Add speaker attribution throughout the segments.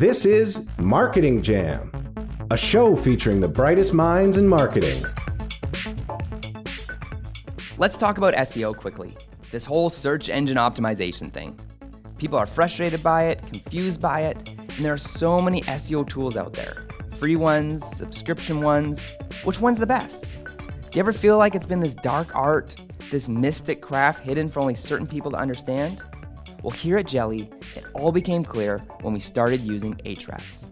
Speaker 1: This is Marketing Jam, a show featuring the brightest minds in marketing.
Speaker 2: Let's talk about SEO quickly. This whole search engine optimization thing. People are frustrated by it, confused by it, and there are so many SEO tools out there free ones, subscription ones. Which one's the best? Do you ever feel like it's been this dark art, this mystic craft hidden for only certain people to understand? Well, here at Jelly, it all became clear when we started using Ahrefs.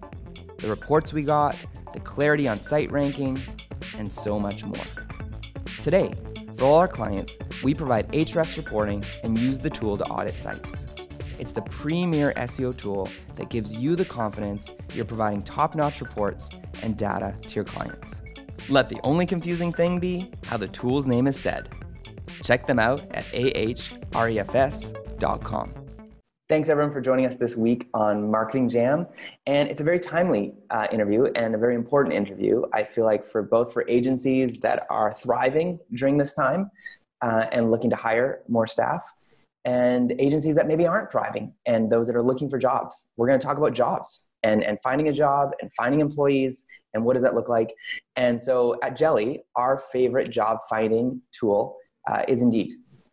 Speaker 2: The reports we got, the clarity on site ranking, and so much more. Today, for all our clients, we provide Ahrefs reporting and use the tool to audit sites. It's the premier SEO tool that gives you the confidence you're providing top notch reports and data to your clients. Let the only confusing thing be how the tool's name is said. Check them out at ahrefs.com. Thanks everyone for joining us this week on Marketing Jam. And it's a very timely uh, interview and a very important interview. I feel like for both for agencies that are thriving during this time uh, and looking to hire more staff, and agencies that maybe aren't thriving and those that are looking for jobs. We're going to talk about jobs and, and finding a job and finding employees and what does that look like. And so at Jelly, our favorite job finding tool uh, is Indeed.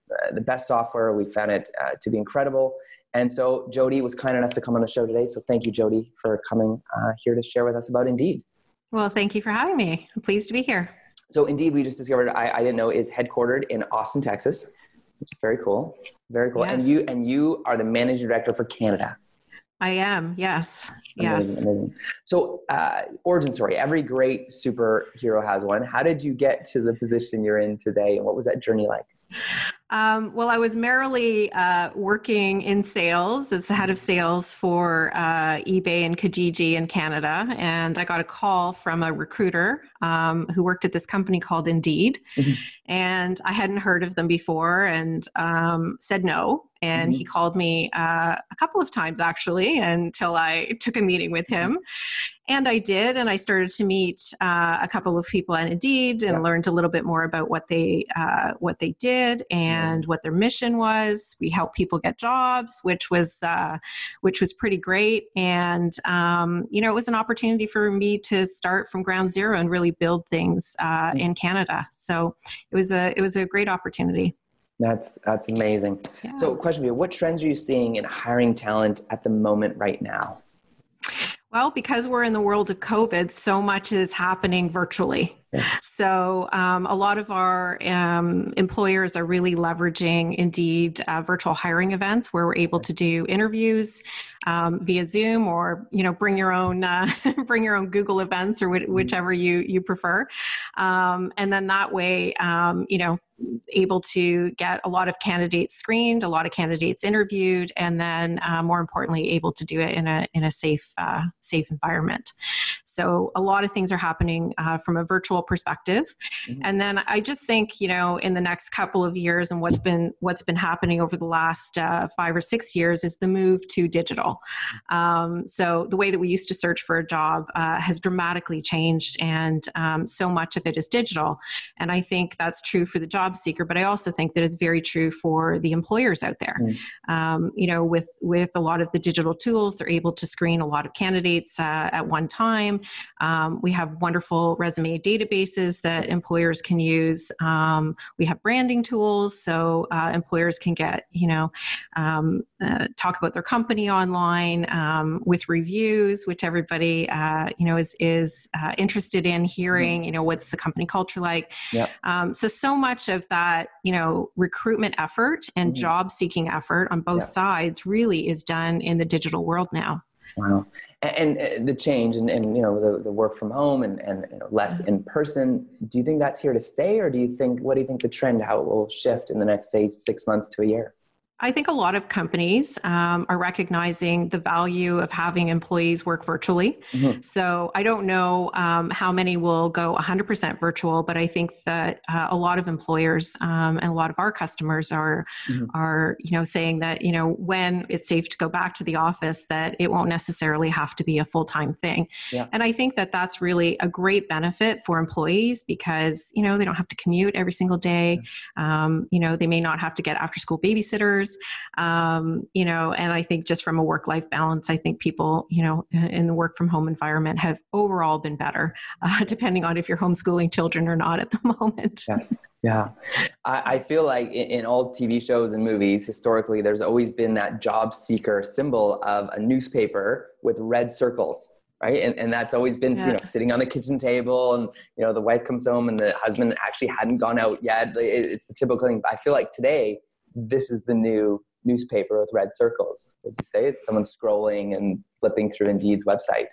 Speaker 2: Uh, the best software, we found it uh, to be incredible. And so Jody was kind enough to come on the show today. So thank you, Jody, for coming uh, here to share with us about Indeed.
Speaker 3: Well, thank you for having me. I'm pleased to be here.
Speaker 2: So Indeed, we just discovered, I, I didn't know, is headquartered in Austin, Texas which is very cool. Very cool. Yes. And you and you are the managing director for Canada.
Speaker 3: I am. Yes. Amazing, yes. Amazing.
Speaker 2: So, uh, origin story. Every great superhero has one. How did you get to the position you're in today, and what was that journey like?
Speaker 3: Um, well, I was merrily uh, working in sales as the head of sales for uh, eBay and Kijiji in Canada, and I got a call from a recruiter um, who worked at this company called Indeed, mm-hmm. and I hadn't heard of them before, and um, said no. And mm-hmm. he called me uh, a couple of times actually until I took a meeting with him. And I did, and I started to meet uh, a couple of people at Indeed and yeah. learned a little bit more about what they uh, what they did and what their mission was. We helped people get jobs, which was uh, which was pretty great. And um, you know, it was an opportunity for me to start from ground zero and really build things uh, in Canada. So it was a it was a great opportunity.
Speaker 2: That's that's amazing. Yeah. So, question for you: What trends are you seeing in hiring talent at the moment right now?
Speaker 3: Well, because we're in the world of COVID, so much is happening virtually. So, um, a lot of our um, employers are really leveraging Indeed uh, virtual hiring events where we're able to do interviews um, via Zoom or you know bring your own uh, bring your own Google events or wh- whichever you you prefer, um, and then that way um, you know able to get a lot of candidates screened, a lot of candidates interviewed, and then uh, more importantly, able to do it in a in a safe uh, safe environment. So a lot of things are happening uh, from a virtual perspective, mm-hmm. and then I just think you know in the next couple of years and what's been what's been happening over the last uh, five or six years is the move to digital. Um, so the way that we used to search for a job uh, has dramatically changed, and um, so much of it is digital. And I think that's true for the job job seeker, but I also think that is very true for the employers out there. Mm. Um, you know, with with a lot of the digital tools, they're able to screen a lot of candidates uh, at one time. Um, we have wonderful resume databases that employers can use. Um, we have branding tools, so uh, employers can get you know um, uh, talk about their company online um, with reviews, which everybody uh, you know is is uh, interested in hearing. Mm. You know, what's the company culture like? Yep. Um, so so much of that you know recruitment effort and mm-hmm. job seeking effort on both yeah. sides really is done in the digital world now
Speaker 2: wow and, and uh, the change and, and you know the, the work from home and, and you know, less mm-hmm. in person do you think that's here to stay or do you think what do you think the trend how it will shift in the next say six months to a year
Speaker 3: I think a lot of companies um, are recognizing the value of having employees work virtually. Mm-hmm. So I don't know um, how many will go 100% virtual, but I think that uh, a lot of employers um, and a lot of our customers are mm-hmm. are you know saying that you know when it's safe to go back to the office, that it won't necessarily have to be a full time thing. Yeah. And I think that that's really a great benefit for employees because you know they don't have to commute every single day. Mm-hmm. you know they may not have to get after school babysitters hours. Um, you know, and I think just from a work life balance, I think people, you know, in the work from home environment have overall been better, uh, depending on if you're homeschooling children or not at the moment.
Speaker 2: Yes. Yeah. I, I feel like in, in all TV shows and movies, historically, there's always been that job seeker symbol of a newspaper with red circles right and, and that's always been you know sitting on the kitchen table and you know the wife comes home and the husband actually hadn't gone out yet it's the typical thing but i feel like today this is the new newspaper with red circles would you say it's someone scrolling and flipping through indeed's website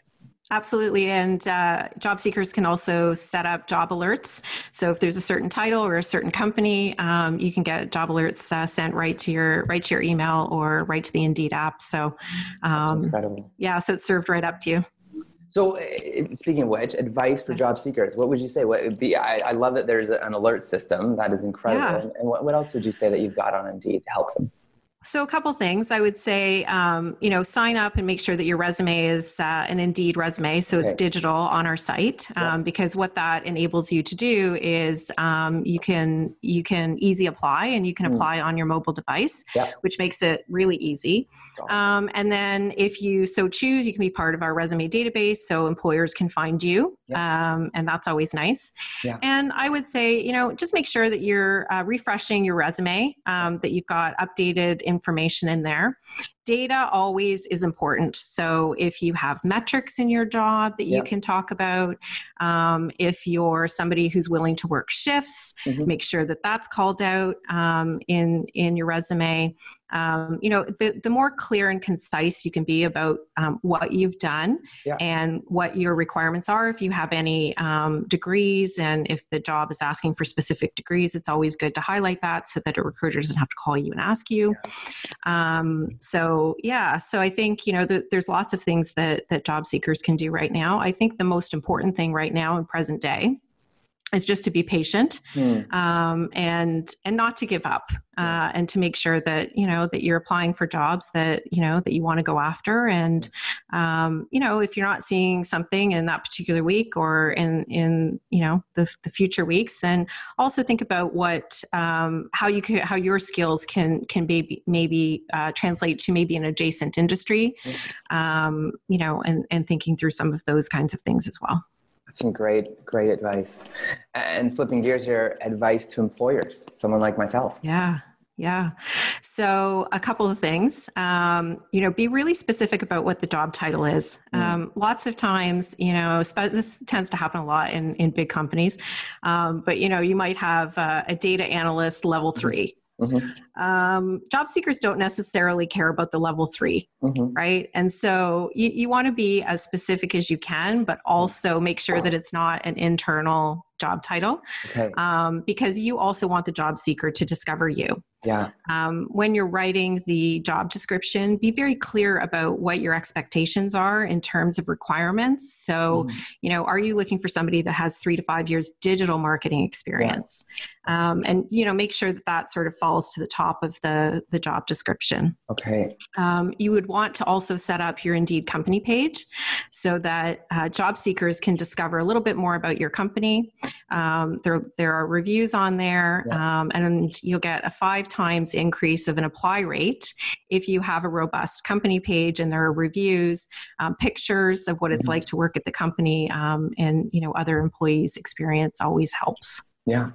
Speaker 3: Absolutely. And uh, job seekers can also set up job alerts. So if there's a certain title or a certain company, um, you can get job alerts uh, sent right to your right to your email or right to the Indeed app. So um, incredible. Yeah, so it's served right up to you.
Speaker 2: So, uh, speaking of which, advice for job seekers. What would you say? What would be? I, I love that there's an alert system. That is incredible. Yeah. And, and what, what else would you say that you've got on Indeed to help them?
Speaker 3: So, a couple things I would say, um, you know, sign up and make sure that your resume is uh, an Indeed resume. So, okay. it's digital on our site um, yeah. because what that enables you to do is um, you can you can easy apply and you can mm. apply on your mobile device, yeah. which makes it really easy. Awesome. Um, and then, if you so choose, you can be part of our resume database so employers can find you, yeah. Um, and that's always nice. And I would say, you know, just make sure that you're uh, refreshing your resume, um, that you've got updated information in there. Data always is important. So if you have metrics in your job that you can talk about, um, if you're somebody who's willing to work shifts, mm-hmm. make sure that that's called out um, in in your resume um, you know the, the more clear and concise you can be about um, what you've done yeah. and what your requirements are if you have any um, degrees and if the job is asking for specific degrees it's always good to highlight that so that a recruiter doesn't have to call you and ask you yeah. Um, so yeah so i think you know the, there's lots of things that that job seekers can do right now. I think the most important thing right now in present day is just to be patient mm. um, and and not to give up uh, and to make sure that you know that you're applying for jobs that you know that you want to go after and um, you know if you're not seeing something in that particular week or in in you know the, the future weeks then also think about what um, how you can how your skills can can maybe maybe uh, translate to maybe an adjacent industry mm. you know and and thinking through some of those kinds of things as well
Speaker 2: some great, great advice. And flipping gears here, advice to employers, someone like myself.
Speaker 3: Yeah. Yeah. So, a couple of things. Um, you know, be really specific about what the job title is. Mm. Um, lots of times, you know, this tends to happen a lot in, in big companies, um, but, you know, you might have uh, a data analyst level three. Mm-hmm. Um, job seekers don't necessarily care about the level 3 mm-hmm. right? And so you, you want to be as specific as you can, but also make sure that it's not an internal job title okay. um, because you also want the job seeker to discover you.
Speaker 2: Yeah.
Speaker 3: Um, when you're writing the job description, be very clear about what your expectations are in terms of requirements. So, mm. you know, are you looking for somebody that has three to five years digital marketing experience? Um, and you know, make sure that that sort of falls to the top of the the job description.
Speaker 2: Okay.
Speaker 3: Um, you would want to also set up your Indeed company page so that uh, job seekers can discover a little bit more about your company. Um, there there are reviews on there, yeah. Um, and you'll get a five times increase of an apply rate if you have a robust company page and there are reviews, um, pictures of what it's mm-hmm. like to work at the company, um, and you know other employees' experience always helps.
Speaker 2: Yeah.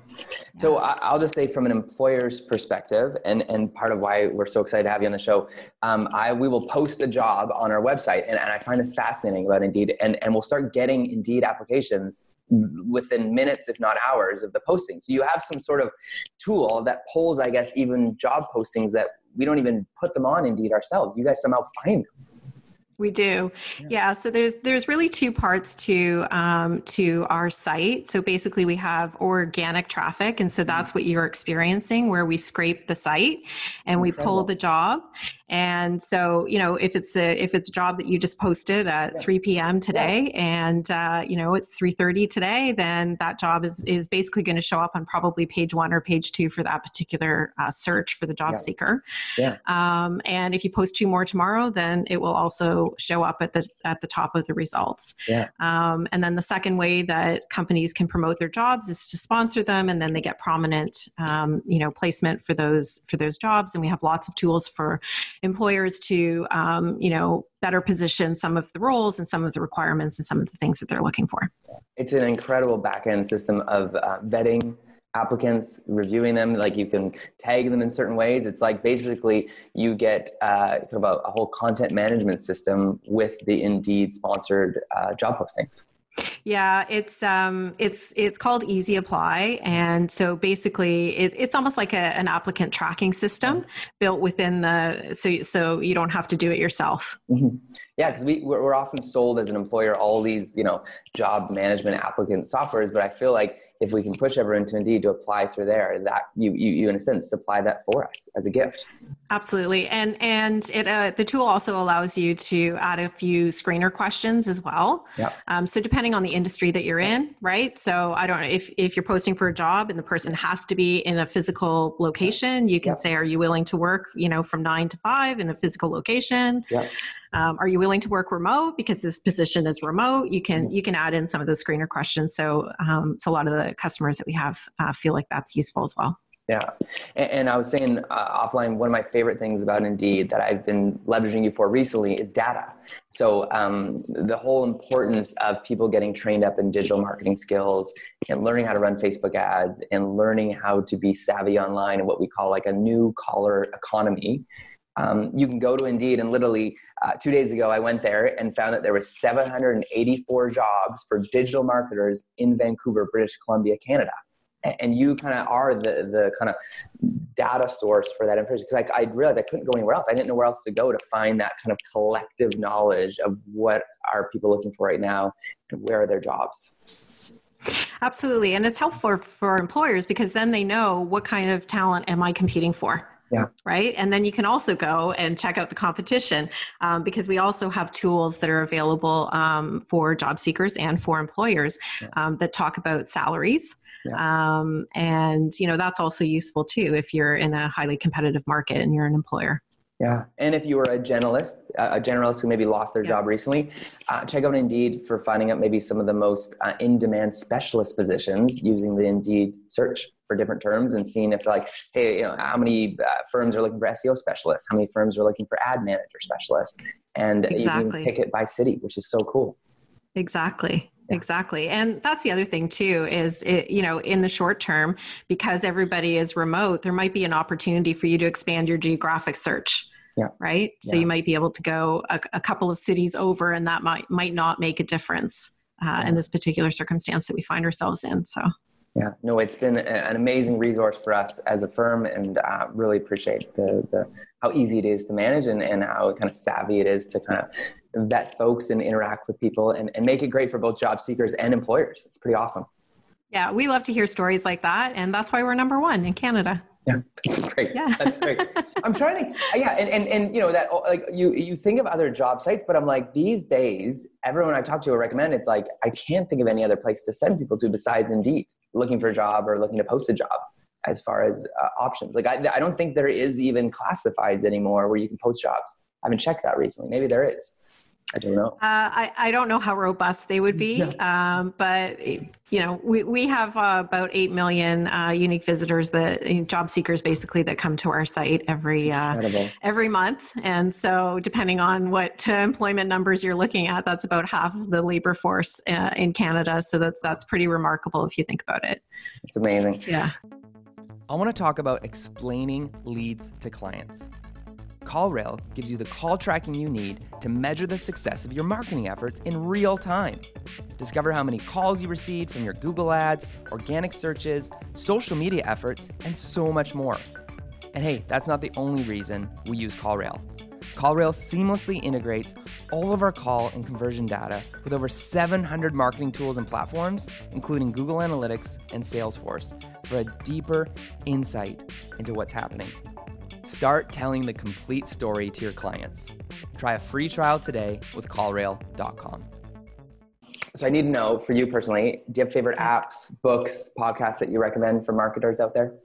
Speaker 2: So I'll just say from an employer's perspective, and, and part of why we're so excited to have you on the show, um, I we will post a job on our website, and, and I find this fascinating about Indeed, and, and we'll start getting Indeed applications within minutes, if not hours, of the posting. So you have some sort of tool that pulls, I guess, even job postings that we don't even put them on Indeed ourselves. You guys somehow find them.
Speaker 3: We do, yeah. yeah. So there's there's really two parts to um, to our site. So basically, we have organic traffic, and so mm-hmm. that's what you're experiencing, where we scrape the site and we pull the job, and so, you know, if it's a if it's a job that you just posted at yeah. 3 p.m. today, yeah. and uh, you know it's 3:30 today, then that job is is basically going to show up on probably page one or page two for that particular uh, search for the job seeker.
Speaker 2: Yeah.
Speaker 3: Um, and if you post two more tomorrow, then it will also show show up at the at the top of the results.
Speaker 2: Yeah.
Speaker 3: Um, and then the second way that companies can promote their jobs is to sponsor them, and then they get prominent, um, you know, placement for those for those jobs. And we have lots of tools for employers to, um, you know, better position some of the roles and some of the requirements and some of the things that they're looking for.
Speaker 2: It's an incredible back end system of uh, vetting applicants, reviewing them. Like you can tag them in certain ways. It's like basically you get uh, kind of a, a, whole content management system with the Indeed sponsored uh, job postings.
Speaker 3: Yeah, it's um, it's it's called Easy Apply, and so basically, it, it's almost like a, an applicant tracking system built within the so so you don't have to do it yourself.
Speaker 2: Mm-hmm. Yeah, because we we're, we're often sold as an employer all these you know job management applicant softwares, but I feel like if we can push everyone to Indeed to apply through there, that you, you, you in a sense supply that for us as a gift.
Speaker 3: Absolutely, and and it uh, the tool also allows you to add a few screener questions as well.
Speaker 2: Yeah.
Speaker 3: Um, so depending on the industry that you're in, right? So I don't know if if you're posting for a job and the person has to be in a physical location, you can say, "Are you willing to work, you know, from nine to five in a physical location?"
Speaker 2: Yeah.
Speaker 3: Um, are you willing to work remote because this position is remote? You can you can add in some of those screener questions. So um, so a lot of the customers that we have uh, feel like that's useful as well.
Speaker 2: Yeah, and, and I was saying uh, offline, one of my favorite things about Indeed that I've been leveraging you for recently is data. So um, the whole importance of people getting trained up in digital marketing skills and learning how to run Facebook ads and learning how to be savvy online and what we call like a new collar economy um, you can go to Indeed and literally uh, two days ago I went there and found that there were 784 jobs for digital marketers in Vancouver, British Columbia, Canada. And you kind of are the, the kind of data source for that information because I, I realized I couldn't go anywhere else. I didn't know where else to go to find that kind of collective knowledge of what are people looking for right now and where are their jobs.
Speaker 3: Absolutely. And it's helpful for employers because then they know what kind of talent am I competing for?
Speaker 2: Yeah.
Speaker 3: Right. And then you can also go and check out the competition um, because we also have tools that are available um, for job seekers and for employers yeah. um, that talk about salaries. Yeah. Um, and, you know, that's also useful too if you're in a highly competitive market and you're an employer.
Speaker 2: Yeah, and if you are a generalist, a generalist who maybe lost their yeah. job recently, uh, check out Indeed for finding out maybe some of the most uh, in-demand specialist positions using the Indeed search for different terms and seeing if like, hey, you know, how many uh, firms are looking for SEO specialists, how many firms are looking for ad manager specialists, and exactly. you can pick it by city, which is so cool.
Speaker 3: Exactly. Yeah. Exactly. And that's the other thing too is it, you know, in the short term because everybody is remote, there might be an opportunity for you to expand your geographic search.
Speaker 2: Yeah.
Speaker 3: Right? So yeah. you might be able to go a, a, couple of cities over and that might might not make a difference uh, in this particular circumstance that we find ourselves in. So
Speaker 2: yeah, no, it's been an amazing resource for us as a firm, and uh, really appreciate the, the how easy it is to manage and, and how kind of savvy it is to kind of vet folks and interact with people and, and make it great for both job seekers and employers. It's pretty awesome.
Speaker 3: Yeah, we love to hear stories like that, and that's why we're number one in Canada.
Speaker 2: Yeah, that's great. Yeah. That's great. I'm trying to think. Yeah, and, and and you know that like you you think of other job sites, but I'm like these days, everyone I talk to or recommend, it's like I can't think of any other place to send people to besides Indeed looking for a job or looking to post a job as far as uh, options. Like I, I don't think there is even classifieds anymore where you can post jobs. I haven't checked that recently. Maybe there is. I don't know. Uh,
Speaker 3: I, I don't know how robust they would be, um, but you know we, we have uh, about eight million uh, unique visitors that job seekers basically that come to our site every uh, every month, and so depending on what employment numbers you're looking at, that's about half of the labor force uh, in Canada. So that that's pretty remarkable if you think about it.
Speaker 2: It's amazing.
Speaker 3: Yeah.
Speaker 2: I want to talk about explaining leads to clients. CallRail gives you the call tracking you need to measure the success of your marketing efforts in real time. Discover how many calls you received from your Google ads, organic searches, social media efforts, and so much more. And hey, that's not the only reason we use CallRail. CallRail seamlessly integrates all of our call and conversion data with over 700 marketing tools and platforms, including Google Analytics and Salesforce, for a deeper insight into what's happening. Start telling the complete story to your clients. Try a free trial today with callrail.com. So I need to know for you personally, do you have favorite apps, books, podcasts that you recommend for marketers out there?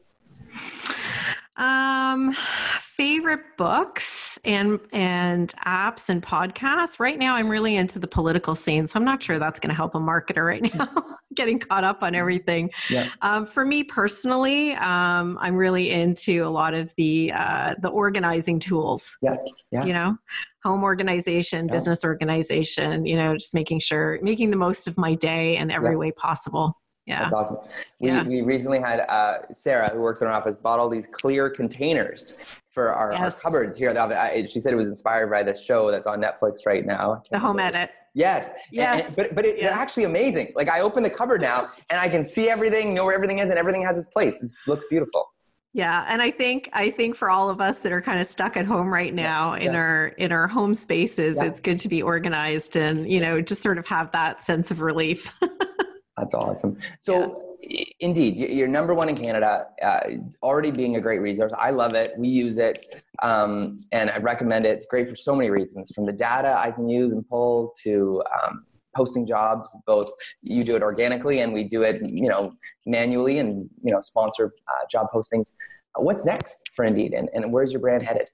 Speaker 3: Um, favorite books. And and apps and podcasts. Right now, I'm really into the political scene, so I'm not sure that's going to help a marketer right now. Getting caught up on everything. Yeah. Um, for me personally, um, I'm really into a lot of the uh, the organizing tools.
Speaker 2: Yeah. yeah.
Speaker 3: You know, home organization, yeah. business organization. You know, just making sure making the most of my day in every yeah. way possible. Yeah.
Speaker 2: That's awesome. We, yeah. we recently had uh, Sarah, who works in our office, bought all these clear containers for our, yes. our cupboards here. She said it was inspired by this show that's on Netflix right now.
Speaker 3: The Home Edit.
Speaker 2: Yes.
Speaker 3: Yes.
Speaker 2: And, and, but but it, yeah. it's actually amazing. Like I open the cupboard now and I can see everything, know where everything is, and everything has its place. It looks beautiful.
Speaker 3: Yeah, and I think I think for all of us that are kind of stuck at home right now yeah, in yeah. our in our home spaces, yeah. it's good to be organized and you know just sort of have that sense of relief.
Speaker 2: That's awesome. So, yeah. indeed, you're number one in Canada, uh, already being a great resource. I love it. We use it, um, and I recommend it. It's great for so many reasons, from the data I can use and pull to um, posting jobs. Both you do it organically, and we do it, you know, manually, and you know, sponsor uh, job postings. Uh, what's next for Indeed, and, and where's your brand headed?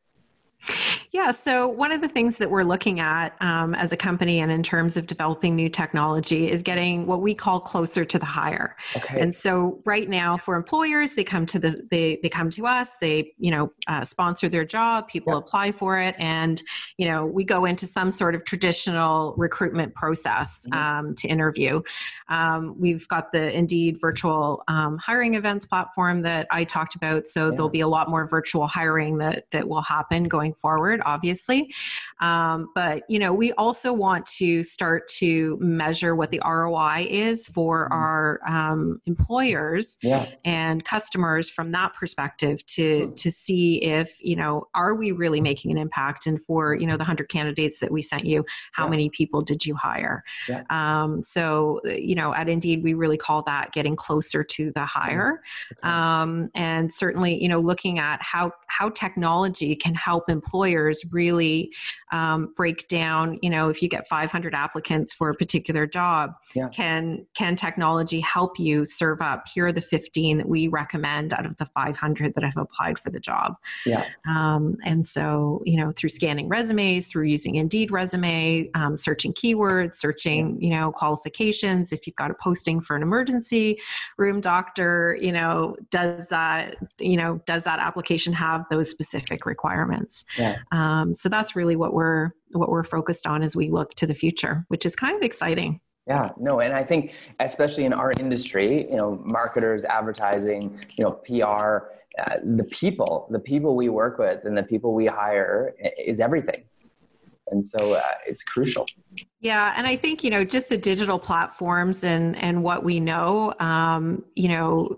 Speaker 3: Yeah, so one of the things that we're looking at um, as a company and in terms of developing new technology is getting what we call closer to the hire. Okay. And so right now for employers, they come to the they they come to us, they you know uh, sponsor their job, people yep. apply for it, and you know we go into some sort of traditional recruitment process mm-hmm. um, to interview. Um, we've got the Indeed virtual um, hiring events platform that I talked about, so yeah. there'll be a lot more virtual hiring that that will happen going forward forward, obviously. Um, but you know, we also want to start to measure what the ROI is for mm-hmm. our um, employers yeah. and customers from that perspective to mm-hmm. to see if you know are we really making an impact and for you know the 100 candidates that we sent you how yeah. many people did you hire yeah. um, so you know at indeed we really call that getting closer to the hire okay. um, and certainly you know looking at how how technology can help employers really um, break down you know if you get 500 applicants for a particular job yeah. can can technology help you serve up? Here are the 15 that we recommend out of the 500 that have applied for the job.
Speaker 2: Yeah.
Speaker 3: Um, and so you know through scanning resumes through using indeed resume um, searching keywords searching you know qualifications if you've got a posting for an emergency room doctor you know does that you know does that application have those specific requirements?
Speaker 2: Yeah.
Speaker 3: Um, so that's really what we're what we're focused on as we look to the future, which is kind of exciting.
Speaker 2: Yeah, no, and I think especially in our industry, you know, marketers, advertising, you know, PR, uh, the people, the people we work with, and the people we hire is everything and so uh, it's crucial
Speaker 3: yeah and i think you know just the digital platforms and and what we know um, you know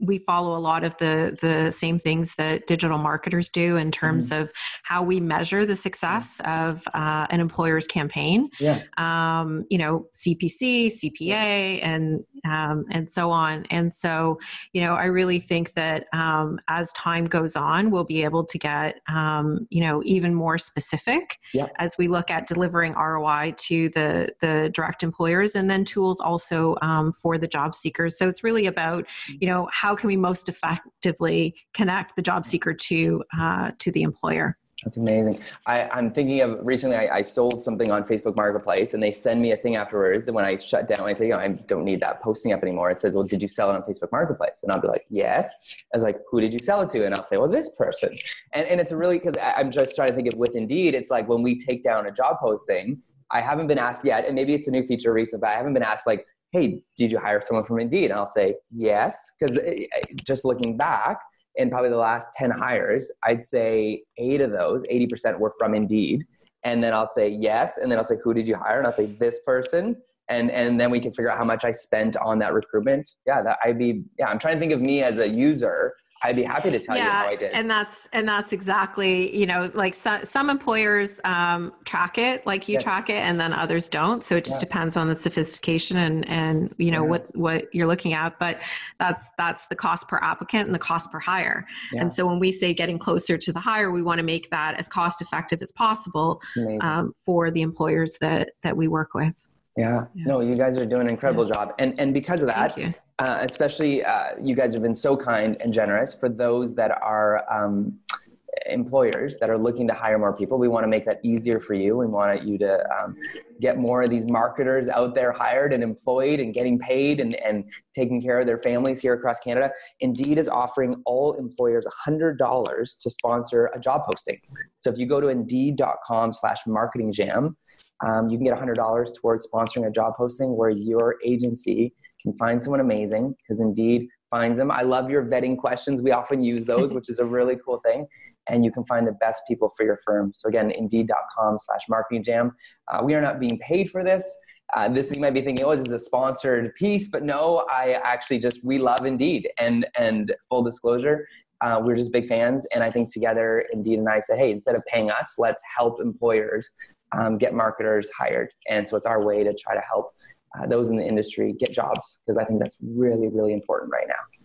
Speaker 3: we follow a lot of the the same things that digital marketers do in terms mm-hmm. of how we measure the success of uh, an employer's campaign
Speaker 2: yeah.
Speaker 3: um, you know cpc cpa and um, and so on and so you know i really think that um, as time goes on we'll be able to get um, you know even more specific
Speaker 2: yeah
Speaker 3: as we look at delivering ROI to the, the direct employers and then tools also um, for the job seekers. So it's really about, you know, how can we most effectively connect the job seeker to, uh, to the employer?
Speaker 2: That's amazing. I, am thinking of recently, I, I, sold something on Facebook Marketplace and they send me a thing afterwards. And when I shut down, I say, you know, I don't need that posting up anymore. It says, well, did you sell it on Facebook Marketplace? And I'll be like, yes. I was like, who did you sell it to? And I'll say, well, this person. And, and it's really, because I'm just trying to think of with Indeed, it's like when we take down a job posting, I haven't been asked yet, and maybe it's a new feature recent, but I haven't been asked like, hey, did you hire someone from Indeed? And I'll say, yes. Because eh, eh, just looking back, in probably the last 10 hires, I'd say eight of those, 80% were from Indeed. And then I'll say yes. And then I'll say, who did you hire? And I'll say this person. And, and then we can figure out how much I spent on that recruitment. Yeah, that I'd be, yeah, I'm trying to think of me as a user I'd be happy to tell yeah, you how I did.
Speaker 3: And that's and that's exactly, you know, like so, some employers um, track it like you yeah. track it and then others don't. So it just yeah. depends on the sophistication and and you know what what you're looking at. But that's that's the cost per applicant and the cost per hire. And so when we say getting closer to the hire, we want to make that as cost effective as possible um, for the employers that that we work with.
Speaker 2: Yeah. No, you guys are doing an incredible job. And and because of that, uh, especially uh, you guys have been so kind and generous for those that are um, employers that are looking to hire more people. We want to make that easier for you. We want you to um, get more of these marketers out there hired and employed and getting paid and, and taking care of their families here across Canada. Indeed is offering all employers $100 to sponsor a job posting. So if you go to indeed.com slash marketing jam, um, you can get $100 towards sponsoring a job posting where your agency can find someone amazing because Indeed finds them. I love your vetting questions. We often use those, which is a really cool thing. And you can find the best people for your firm. So again, indeed.com slash marketing jam. Uh, we are not being paid for this. Uh, this you might be thinking, oh, this is a sponsored piece, but no, I actually just we love Indeed, and and full disclosure, uh, we're just big fans, and I think together, Indeed and I said, hey, instead of paying us, let's help employers um, get marketers hired, and so it's our way to try to help uh, those in the industry get jobs because I think that's really, really important right now.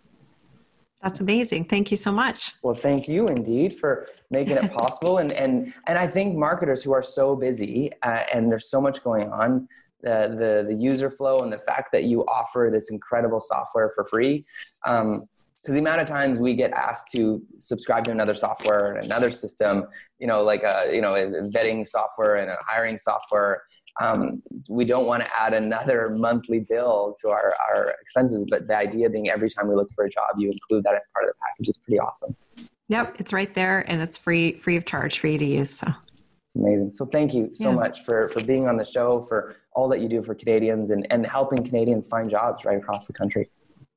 Speaker 3: That's amazing. Thank you so much.
Speaker 2: Well, thank you indeed for making it possible. and and and I think marketers who are so busy uh, and there's so much going on, the, the the user flow and the fact that you offer this incredible software for free. Um, because the amount of times we get asked to subscribe to another software and another system, you know, like a you know a vetting software and a hiring software, um, we don't want to add another monthly bill to our, our expenses. But the idea being every time we look for a job, you include that as part of the package is pretty awesome.
Speaker 3: Yep, it's right there and it's free free of charge for you to use. So
Speaker 2: it's amazing. So thank you so yeah. much for for being on the show, for all that you do for Canadians and, and helping Canadians find jobs right across the country.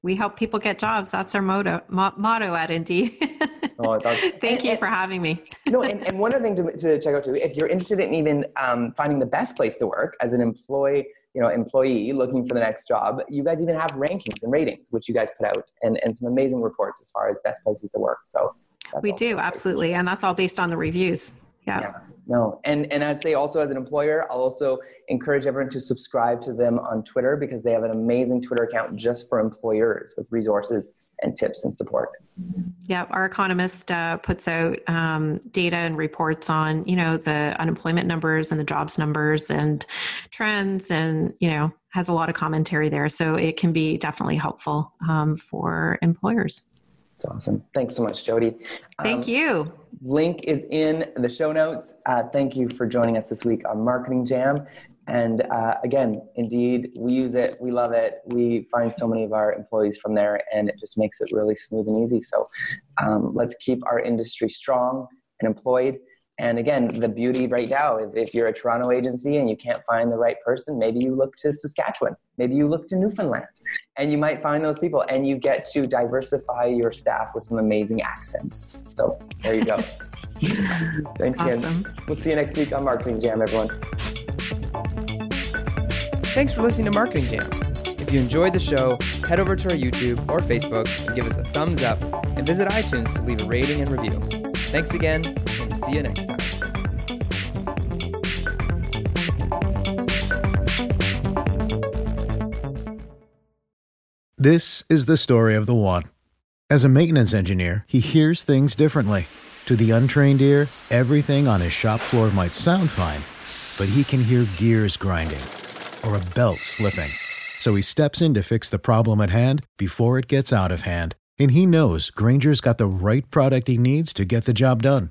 Speaker 3: We help people get jobs. That's our motto mo- motto at Indeed. Oh, Thank and, you and, for having me.
Speaker 2: no, and, and one other thing to, to check out too, if you're interested in even um, finding the best place to work as an employee, you know, employee looking for the next job, you guys even have rankings and ratings, which you guys put out, and, and some amazing reports as far as best places to work. So
Speaker 3: we do absolutely, and that's all based on the reviews. Yeah.
Speaker 2: yeah. No, and and I'd say also as an employer, I'll also encourage everyone to subscribe to them on Twitter because they have an amazing Twitter account just for employers with resources and tips and support.
Speaker 3: Yeah, our economist uh, puts out um, data and reports on you know the unemployment numbers and the jobs numbers and trends, and you know has a lot of commentary there, so it can be definitely helpful um, for employers.
Speaker 2: It's awesome. Thanks so much, Jody.
Speaker 3: Thank um, you.
Speaker 2: Link is in the show notes. Uh, thank you for joining us this week on Marketing Jam. And uh, again, indeed, we use it, we love it. We find so many of our employees from there, and it just makes it really smooth and easy. So um, let's keep our industry strong and employed. And again, the beauty right now, if, if you're a Toronto agency and you can't find the right person, maybe you look to Saskatchewan, maybe you look to Newfoundland, and you might find those people, and you get to diversify your staff with some amazing accents. So there you go. Thanks awesome. again. We'll see you next week on Marketing Jam, everyone. Thanks for listening to Marketing Jam. If you enjoyed the show, head over to our YouTube or Facebook and give us a thumbs up and visit iTunes to leave a rating and review. Thanks again, and see you next time.
Speaker 4: This is the story of the one. As a maintenance engineer, he hears things differently. To the untrained ear, everything on his shop floor might sound fine, but he can hear gears grinding or a belt slipping. So he steps in to fix the problem at hand before it gets out of hand. And he knows Grainger's got the right product he needs to get the job done,